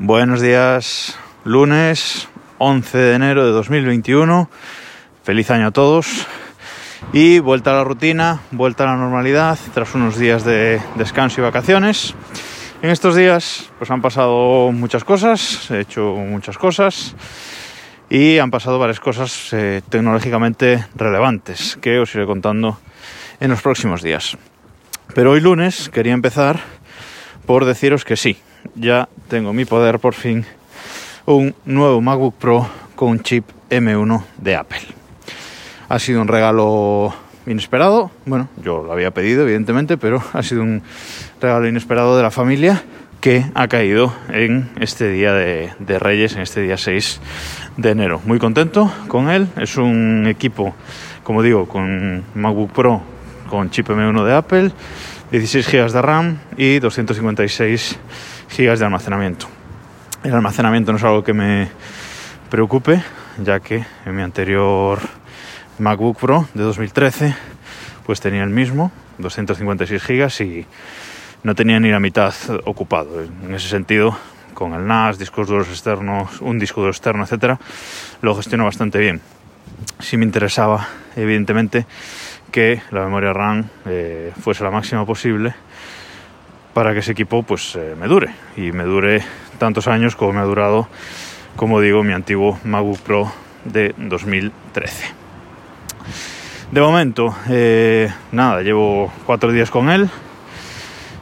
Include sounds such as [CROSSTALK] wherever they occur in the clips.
Buenos días, lunes 11 de enero de 2021. Feliz año a todos. Y vuelta a la rutina, vuelta a la normalidad tras unos días de descanso y vacaciones. En estos días pues han pasado muchas cosas, he hecho muchas cosas y han pasado varias cosas eh, tecnológicamente relevantes que os iré contando en los próximos días. Pero hoy lunes quería empezar por deciros que sí, ya tengo mi poder por fin un nuevo MacBook Pro con un chip M1 de Apple. Ha sido un regalo inesperado, bueno, yo lo había pedido evidentemente, pero ha sido un regalo inesperado de la familia que ha caído en este día de, de, Reyes, en este día 6 de enero. Muy contento con él, es un equipo, como digo, con MacBook Pro con chip M1 de Apple, 16 GB de RAM y 256 GB de almacenamiento. El almacenamiento no es algo que me preocupe, ya que en mi anterior MacBook Pro de 2013 pues tenía el mismo, 256 GB y no tenía ni la mitad ocupado. En ese sentido, con el NAS, discos duros externos, un disco duro externo, etcétera, lo gestiono bastante bien. Si me interesaba, evidentemente, que la memoria RAM eh, fuese la máxima posible para que ese equipo pues eh, me dure y me dure tantos años como me ha durado, como digo, mi antiguo MacBook Pro de 2013. De momento, eh, nada, llevo cuatro días con él.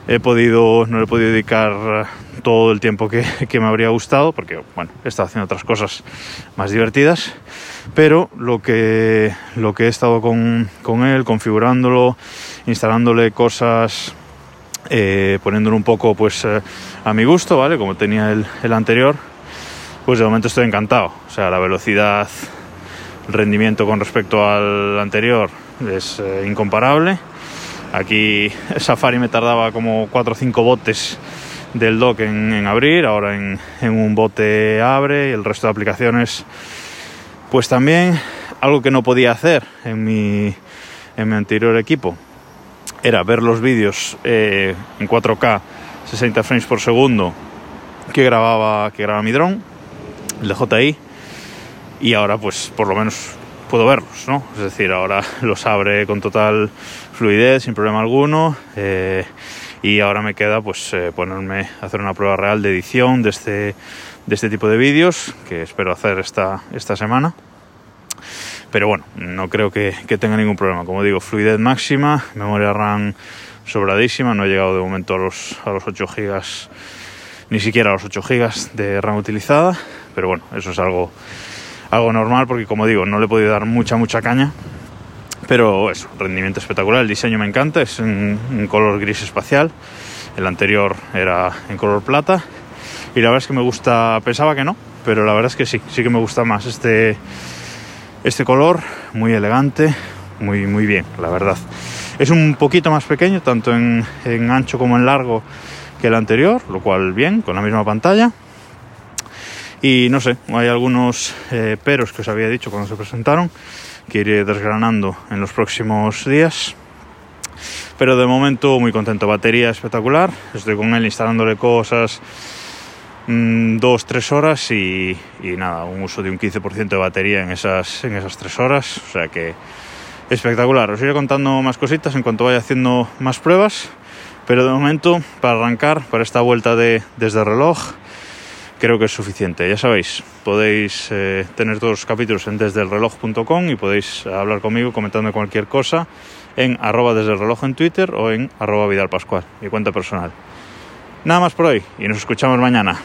He podido, no le he podido dedicar todo el tiempo que, [LAUGHS] que, me habría gustado, porque bueno, he estado haciendo otras cosas más divertidas. Pero lo que, lo que he estado con, con él, configurándolo, instalándole cosas eh, poniéndolo un poco pues eh, a mi gusto, ¿vale? Como tenía el, el, anterior, pues de momento estoy encantado. O sea, la velocidad, el rendimiento con respecto al anterior es eh, incomparable. Aquí Safari me tardaba como 4 o 5 botes del dock en, abrir, ahora en, un bote abre y el resto de aplicaciones pues también algo que no podía hacer en mi, en mi anterior equipo era ver los vídeos eh, en 4K 60 frames por segundo que grababa, que grababa mi dron, el de JI, y ahora pues por lo menos puedo verlos, ¿no? Es decir, ahora [LAUGHS] los abre con total fluidez, sin problema alguno, eh, y ahora me queda pues eh, ponerme a hacer una prueba real de edición de este, de este tipo de vídeos, que espero hacer esta, esta semana pero bueno, no creo que, tenga ningún problema. Como digo, fluidez máxima, memoria RAM sobradísima, no he llegado de momento a los, a los 8 GB, ni siquiera a los 8 GB de RAM utilizada, pero bueno, eso es algo, algo normal porque como digo, no le he podido dar mucha, mucha caña, pero eso, rendimiento espectacular, el diseño me encanta, es en, color gris espacial, el anterior era en color plata, y la verdad es que me gusta, pensaba que no, pero la verdad es que sí, sí que me gusta más este este color, muy elegante, muy, muy bien, la verdad. Es un poquito más pequeño, tanto en ancho como en largo que el anterior, lo cual bien, con la misma pantalla. Y no sé, hay algunos eh, peros que os había dicho cuando se presentaron, que iré desgranando en los próximos días. Pero de momento muy contento, batería espectacular, estoy con él instalándole cosas, Mm, dos, tres horas y, y, nada, un uso de un 15% de batería en esas, en esas tres horas. O sea que espectacular. Os iré contando más cositas en cuanto vaya haciendo más pruebas. Pero de momento, para arrancar, para esta vuelta de desde el reloj, creo que es suficiente. Ya sabéis, podéis eh, tener todos los capítulos en desdelreloj.com y podéis hablar conmigo comentando cualquier cosa en arroba desde el reloj en Twitter o en arroba Vidal Pascual, mi cuenta personal. Nada más por hoy y nos escuchamos mañana.